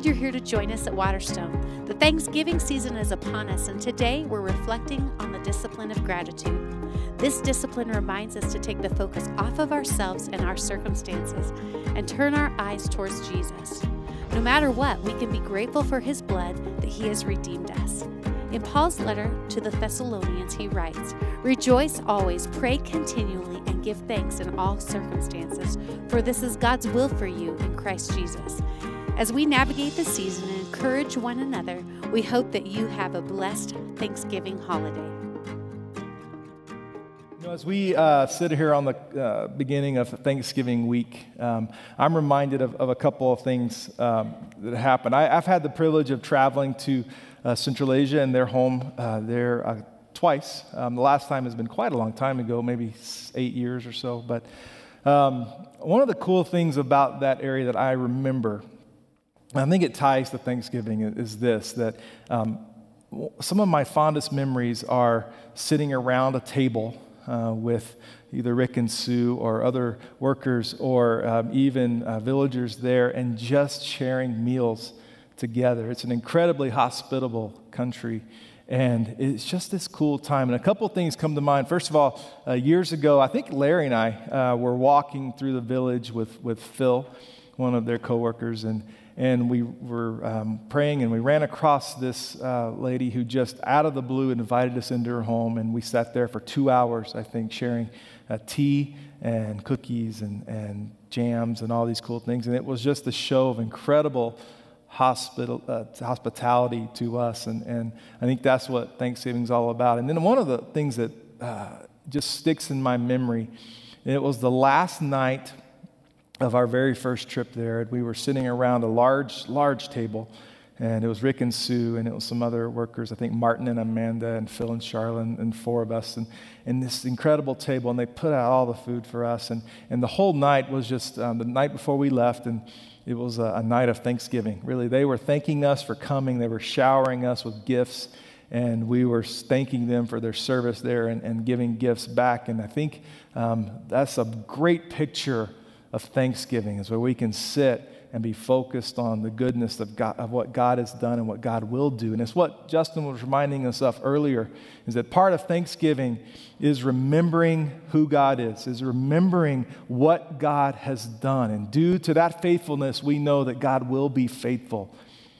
glad you're here to join us at Waterstone. The Thanksgiving season is upon us, and today we're reflecting on the discipline of gratitude. This discipline reminds us to take the focus off of ourselves and our circumstances and turn our eyes towards Jesus. No matter what, we can be grateful for his blood that he has redeemed us. In Paul's letter to the Thessalonians, he writes, Rejoice always, pray continually, and give thanks in all circumstances, for this is God's will for you in Christ Jesus. As we navigate the season and encourage one another, we hope that you have a blessed Thanksgiving holiday. You know, as we uh, sit here on the uh, beginning of Thanksgiving week, um, I'm reminded of, of, a couple of things um, that happened. I, have had the privilege of traveling to uh, Central Asia and their home uh, there uh, twice. Um, the last time has been quite a long time ago, maybe eight years or so. But um, one of the cool things about that area that I remember, I think it ties to Thanksgiving, is this that um, some of my fondest memories are sitting around a table uh, with either Rick and Sue or other workers or um, even uh, villagers there and just sharing meals together. It's an incredibly hospitable country. And it's just this cool time. And a couple things come to mind. First of all, uh, years ago, I think Larry and I uh, were walking through the village with, with Phil, one of their coworkers, and, and we were um, praying, and we ran across this uh, lady who just out of the blue invited us into her home. And we sat there for two hours, I think, sharing uh, tea and cookies and, and jams and all these cool things. And it was just a show of incredible hospital, uh, hospitality to us. And, and I think that's what Thanksgiving is all about. And then one of the things that uh, just sticks in my memory, it was the last night of our very first trip there. We were sitting around a large, large table. And it was Rick and Sue, and it was some other workers, I think Martin and Amanda, and Phil and Charlotte, and, four of us, and, and this incredible table. And they put out all the food for us. And, and the whole night was just um, the night before we left, and it was a, a night of thanksgiving. Really, they were thanking us for coming, they were showering us with gifts, and we were thanking them for their service there and, and giving gifts back. And I think um, that's a great picture of Thanksgiving, is where we can sit and be focused on the goodness of, God, of what God has done and what God will do. And it's what Justin was reminding us of earlier, is that part of Thanksgiving is remembering who God is, is remembering what God has done. And due to that faithfulness, we know that God will be faithful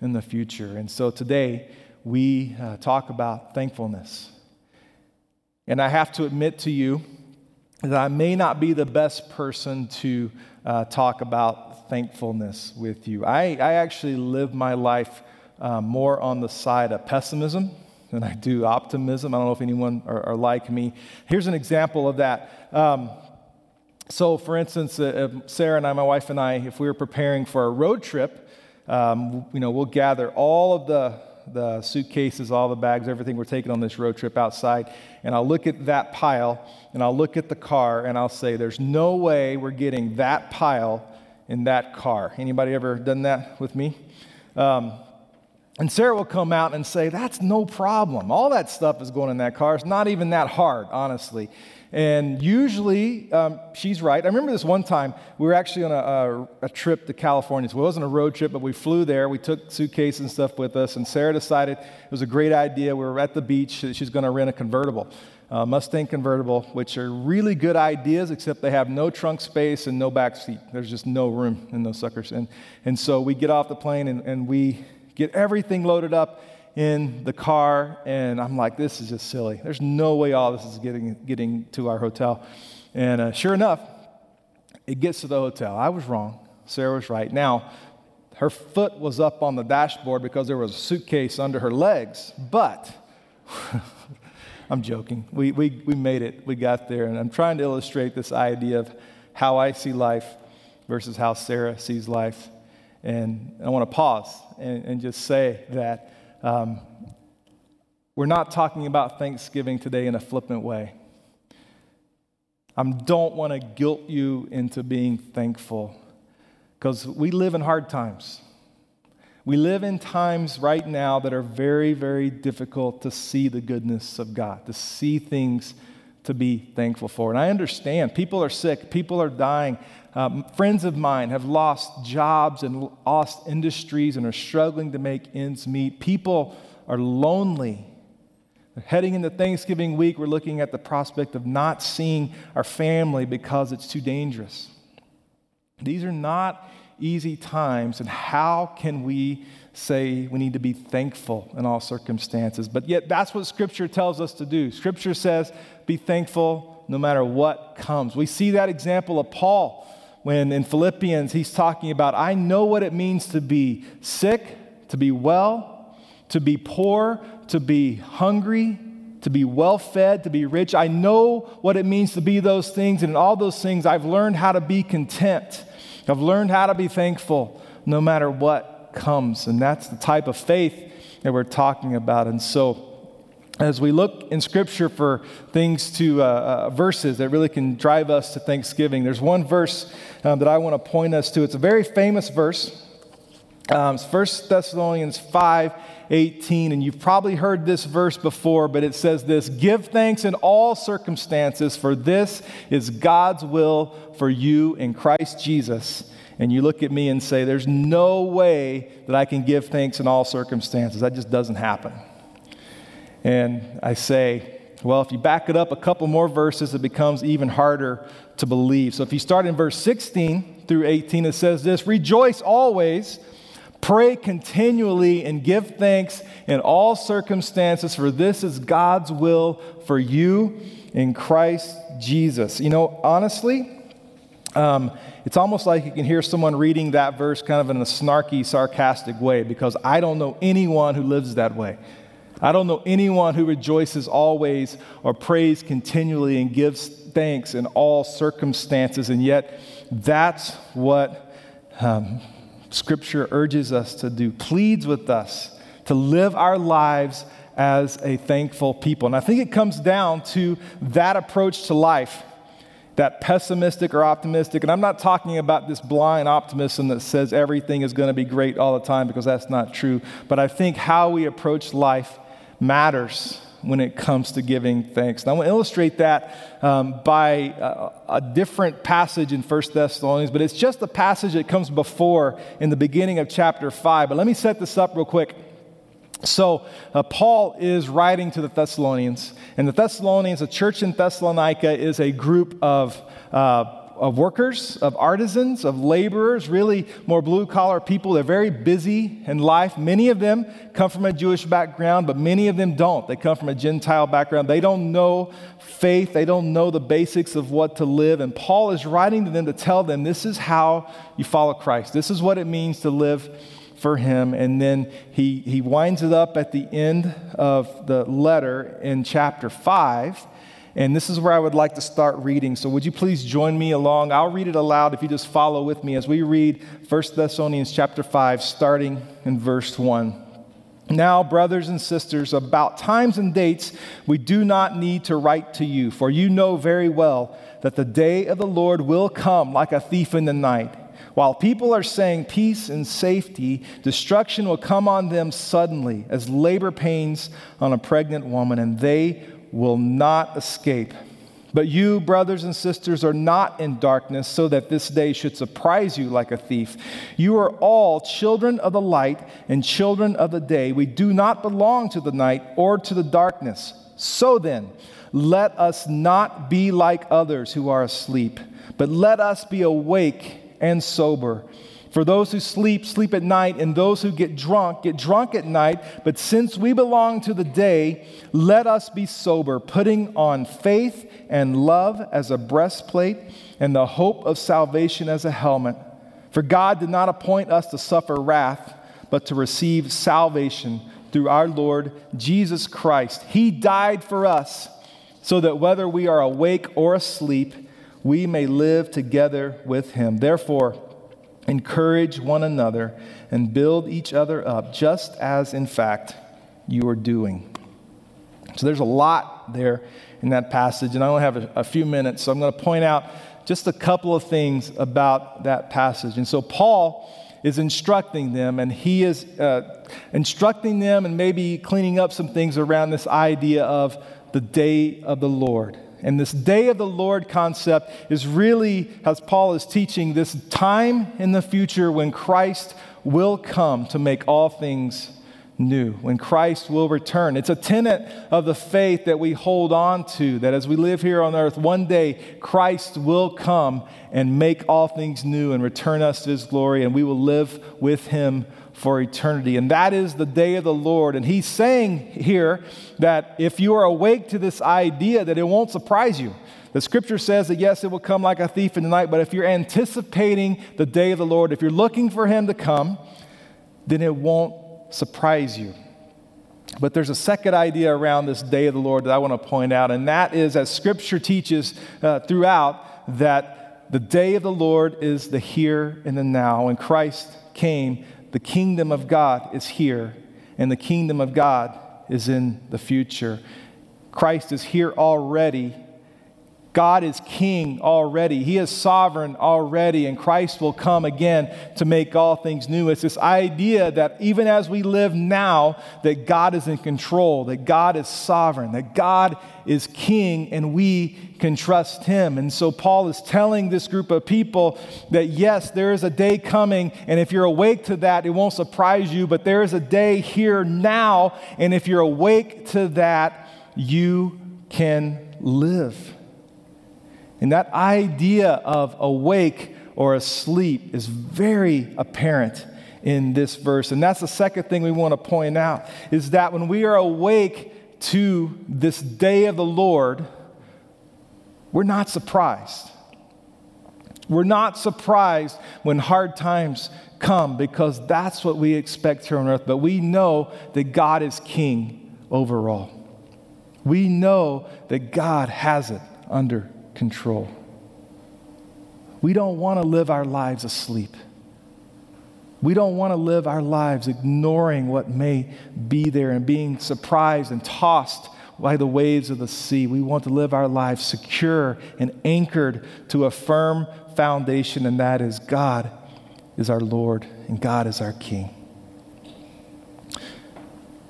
in the future. And so today, we uh, talk about thankfulness. And I have to admit to you that I may not be the best person to uh, talk about thankfulness with you. I, I actually live my life uh, more on the side of pessimism than I do optimism. I don't know if anyone are, are like me. Here's an example of that. Um, so, for instance, uh, Sarah and I, my wife and I, if we were preparing for a road trip, um, you know, we'll gather all of the the suitcases, all the bags, everything we're taking on this road trip outside, and I'll look at that pile and I'll look at the car and I'll say, There's no way we're getting that pile in that car. Anybody ever done that with me? Um, and Sarah will come out and say, That's no problem. All that stuff is going in that car. It's not even that hard, honestly. And usually um, she's right. I remember this one time, we were actually on a, a, a, trip to California. So it wasn't a road trip, but we flew there. We took suitcases and stuff with us. And Sarah decided it was a great idea. We were at the beach. She's going to rent a convertible uh, Mustang convertible, which are really good ideas, except they have no trunk space and no back seat. There's just no room in those suckers. And, and so we get off the plane and, and we get everything loaded up in the car, and I'm like, this is just silly. There's no way all this is getting, getting to our hotel. And uh, sure enough, it gets to the hotel. I was wrong. Sarah was right. Now, her foot was up on the dashboard because there was a suitcase under her legs, but I'm joking. We, we, we made it. We got there. And I'm trying to illustrate this idea of how I see life versus how Sarah sees life. And I want to pause and, and just say that um, we're not talking about Thanksgiving today in a flippant way. I don't want to guilt you into being thankful because we live in hard times. We live in times right now that are very, very difficult to see the goodness of God, to see things to be thankful for. And I understand people are sick, people are dying. Um, friends of mine have lost jobs and lost industries and are struggling to make ends meet. People are lonely. Heading into Thanksgiving week, we're looking at the prospect of not seeing our family because it's too dangerous. These are not easy times, and how can we say we need to be thankful in all circumstances? But yet, that's what Scripture tells us to do. Scripture says, be thankful no matter what comes. We see that example of Paul when in Philippians he's talking about, I know what it means to be sick, to be well, to be poor, to be hungry, to be well fed, to be rich. I know what it means to be those things, and in all those things, I've learned how to be content. I've learned how to be thankful no matter what comes. And that's the type of faith that we're talking about. And so, as we look in Scripture for things to uh, uh, verses that really can drive us to Thanksgiving, there's one verse um, that I want to point us to. It's a very famous verse. Um, it's 1 Thessalonians 5 18, and you've probably heard this verse before, but it says this Give thanks in all circumstances, for this is God's will for you in Christ Jesus. And you look at me and say, There's no way that I can give thanks in all circumstances. That just doesn't happen. And I say, well, if you back it up a couple more verses, it becomes even harder to believe. So if you start in verse 16 through 18, it says this Rejoice always, pray continually, and give thanks in all circumstances, for this is God's will for you in Christ Jesus. You know, honestly, um, it's almost like you can hear someone reading that verse kind of in a snarky, sarcastic way because I don't know anyone who lives that way. I don't know anyone who rejoices always or prays continually and gives thanks in all circumstances, and yet that's what um, Scripture urges us to do, pleads with us to live our lives as a thankful people. And I think it comes down to that approach to life that pessimistic or optimistic. And I'm not talking about this blind optimism that says everything is going to be great all the time because that's not true. But I think how we approach life matters when it comes to giving thanks. And I want to illustrate that um, by a, a, different passage in 1 Thessalonians, but it's just a passage that comes before in the beginning of chapter 5. But let me set this up real quick. So, uh, Paul is writing to the Thessalonians, and the Thessalonians, a church in Thessalonica, is a group of uh, of workers, of artisans, of laborers, really more blue collar people. They're very busy in life. Many of them come from a Jewish background, but many of them don't. They come from a Gentile background. They don't know faith, they don't know the basics of what to live. And Paul is writing to them to tell them this is how you follow Christ, this is what it means to live for him. And then he, he winds it up at the end of the letter in chapter 5 and this is where I would like to start reading. So, would you please join me along? I'll read it aloud if you just follow with me as we read 1 Thessalonians chapter 5, starting in verse 1. Now, brothers and sisters, about times and dates we do not need to write to you, for you know very well that the day of the Lord will come like a thief in the night. While people are saying peace and safety, destruction will come on them suddenly as labor pains on a pregnant woman, and they will not escape. But you, brothers and sisters, are not in darkness so that this day should surprise you like a thief. You are all children of the light and children of the day. We do not belong to the night or to the darkness. So then, let us not be like others who are asleep, but let us be awake and sober. For those who sleep, sleep at night, and those who get drunk, get drunk at night. But since we belong to the day, let us be sober, putting on faith and love as a breastplate, and the hope of salvation as a helmet. For God did not appoint us to suffer wrath, but to receive salvation through our Lord Jesus Christ. He died for us, so that whether we are awake or asleep, we may live together with him. Therefore, encourage one another, and build each other up, just as in fact you are doing. So there's a lot there in that passage, and I only have a, a few minutes, so I'm going to point out just a couple of things about that passage. And so Paul is instructing them, and he is uh, instructing them and maybe cleaning up some things around this idea of the day of the Lord. And this day of the Lord concept is really, as Paul is teaching, this time in the future when Christ will come to make all things new, when Christ will return. It's a tenet of the faith that we hold on to, that as we live here on earth, one day Christ will come and make all things new and return us to his glory, and we will live with him for eternity. And that is the day of the Lord. And he's saying here that if you are awake to this idea, that it won't surprise you. The scripture says that yes, it will come like a thief in the night, but if you're anticipating the day of the Lord, if you're looking for him to come, then it won't surprise you. But there's a second idea around this day of the Lord that I want to point out, and that is as scripture teaches uh, throughout that the day of the Lord is the here and the now. When Christ came, the kingdom of God is here, and the kingdom of God is in the future. Christ is here already, God is king already. He is sovereign already, and Christ will come again to make all things new. It's this idea that even as we live now, that God is in control, that God is sovereign, that God is king, and we can trust him. And so Paul is telling this group of people that yes, there is a day coming, and if you're awake to that, it won't surprise you, but there is a day here now, and if you're awake to that, you can live. And that idea of awake or asleep is very apparent in this verse. And that's the second thing we want to point out is that when we are awake to this day of the Lord, we're not surprised. We're not surprised when hard times come because that's what we expect here on earth. But we know that God is king overall. We know that God has it under control. We don't want to live our lives asleep. We don't want to live our lives ignoring what may be there and being surprised and tossed by the waves of the sea. We want to live our lives secure and anchored to a firm foundation, and that is God is our Lord and God is our King.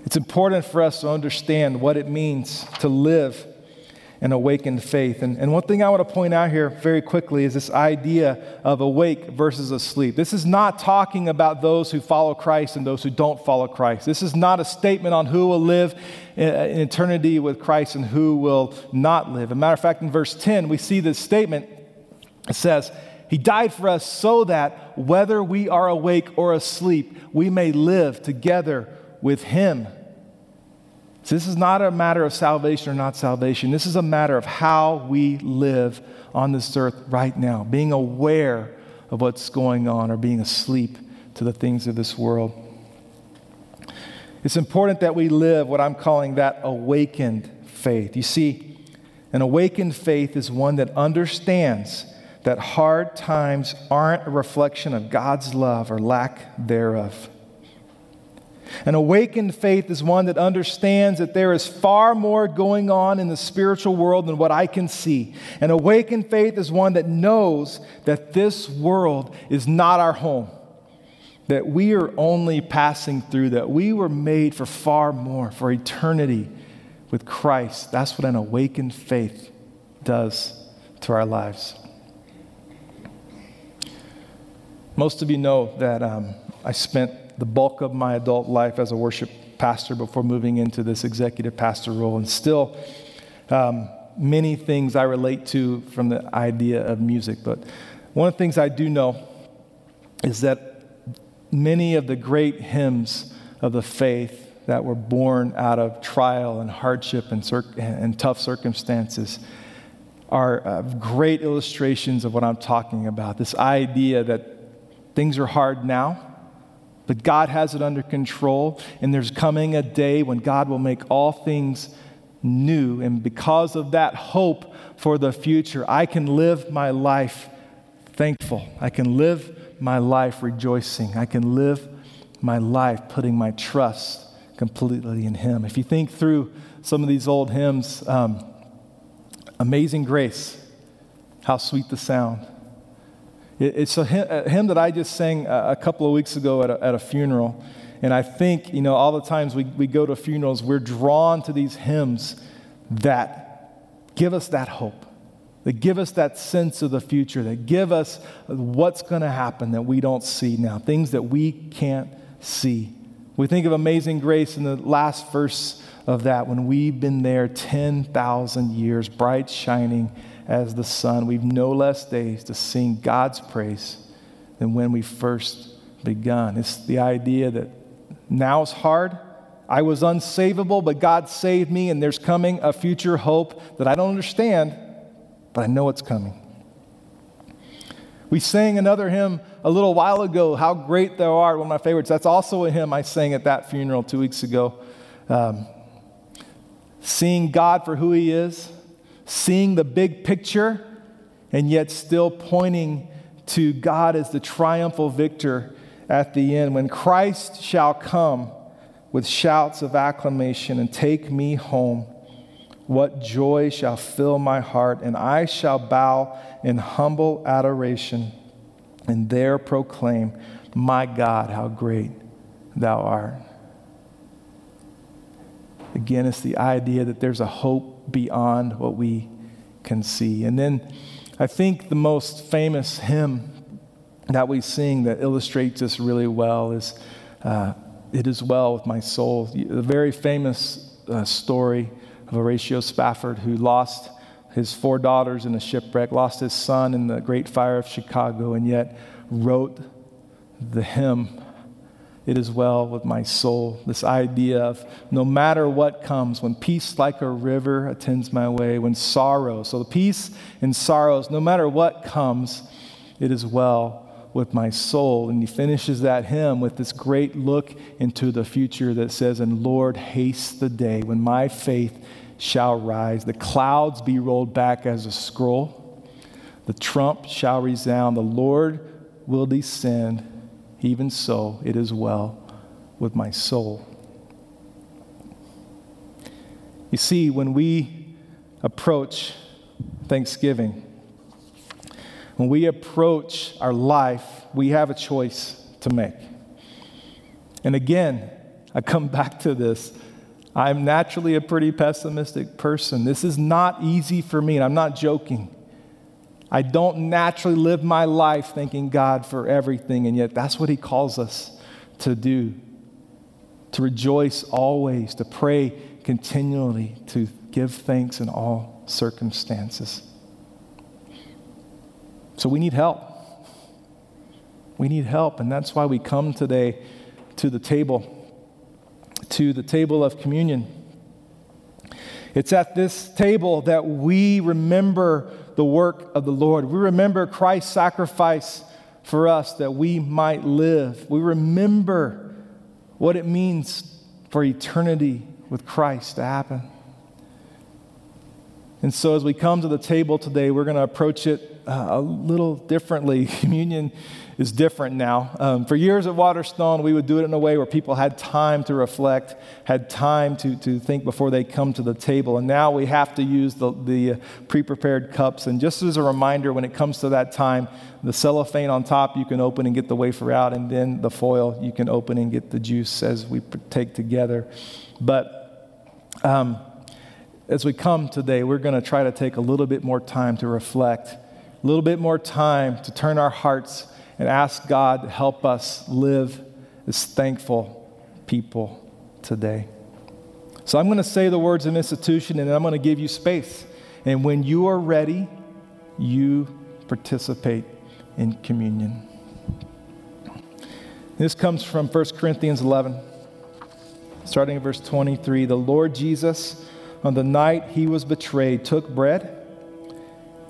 It's important for us to understand what it means to live and awakened faith. And, and one thing I want to point out here very quickly is this idea of awake versus asleep. This is not talking about those who follow Christ and those who don't follow Christ. This is not a statement on who will live in eternity with Christ and who will not live. As a matter of fact, in verse 10, we see this statement. It says, He died for us so that whether we are awake or asleep, we may live together with Him. So this is not a matter of salvation or not salvation. This is a matter of how we live on this earth right now, being aware of what's going on or being asleep to the things of this world. It's important that we live what I'm calling that awakened faith. You see, an awakened faith is one that understands that hard times aren't a reflection of God's love or lack thereof. An awakened faith is one that understands that there is far more going on in the spiritual world than what I can see. An awakened faith is one that knows that this world is not our home, that we are only passing through, that we were made for far more, for eternity with Christ. That's what an awakened faith does to our lives. Most of you know that um, I spent the bulk of my adult life as a worship pastor before moving into this executive pastor role. And still, um, many things I relate to from the idea of music. But one of the things I do know is that many of the great hymns of the faith that were born out of trial and hardship and, and tough circumstances are uh, great illustrations of what I'm talking about. This idea that things are hard now but God has it under control, and there's coming a day when God will make all things new. And because of that hope for the future, I can live my life thankful. I can live my life rejoicing. I can live my life putting my trust completely in Him. If you think through some of these old hymns, um, Amazing Grace, how sweet the sound. It's a hymn that I just sang uh, a couple of weeks ago at a, at a funeral. And I think, you know, all the times we, we go to funerals, we're drawn to these hymns that give us that hope, that give us that sense of the future, that give us what's going to happen that we don't see now, things that we can't see. We think of amazing grace in the last verse of that when we've been there 10,000 years, bright shining as the sun. We've no less days to sing God's praise than when we first begun. It's the idea that now is hard. I was unsavable, but God saved me, and there's coming a future hope that I don't understand, but I know it's coming. We sang another hymn a little while ago, How Great Thou Art, one of my favorites. That's also a hymn I sang at that funeral two weeks ago. Um, seeing God for who He is, seeing the big picture, and yet still pointing to God as the triumphal victor at the end. When Christ shall come with shouts of acclamation and take me home, what joy shall fill my heart, and I shall bow in humble adoration and there proclaim, My God, how great thou art. Again, it's the idea that there's a hope beyond what we can see. And then I think the most famous hymn that we sing that illustrates this really well is uh, It Is Well with My Soul. The very famous uh, story of Horatio Spafford who lost his four daughters in a shipwreck, lost his son in the Great Fire of Chicago, and yet wrote the hymn it is well with my soul. This idea of no matter what comes, when peace like a river attends my way, when sorrow, so the peace and sorrows, no matter what comes, it is well with my soul. And he finishes that hymn with this great look into the future that says, And Lord, haste the day when my faith shall rise, the clouds be rolled back as a scroll, the trump shall resound, the Lord will descend even so, it is well with my soul. You see, when we approach Thanksgiving, when we approach our life, we have a choice to make. And again, I come back to this. I'm naturally a pretty pessimistic person. This is not easy for me, and I'm not joking. I don't naturally live my life thanking God for everything, and yet that's what He calls us to do to rejoice always, to pray continually, to give thanks in all circumstances. So we need help. We need help, and that's why we come today to the table, to the table of communion. It's at this table that we remember the work of the Lord. We remember Christ's sacrifice for us that we might live. We remember what it means for eternity with Christ to happen. And so, as we come to the table today, we're going to approach it uh, a little differently. Communion is different now. Um, for years at Waterstone, we would do it in a way where people had time to reflect, had time to, to think before they come to the table. And now we have to use the, the uh, pre prepared cups. And just as a reminder, when it comes to that time, the cellophane on top you can open and get the wafer out, and then the foil you can open and get the juice as we take together. But um, as we come today, we're going to try to take a little bit more time to reflect, a little bit more time to turn our hearts and ask God to help us live as thankful people today. So I'm going to say the words of institution and I'm going to give you space. And when you are ready, you participate in communion. This comes from 1 Corinthians 11, starting at verse 23. The Lord Jesus, on the night he was betrayed, took bread.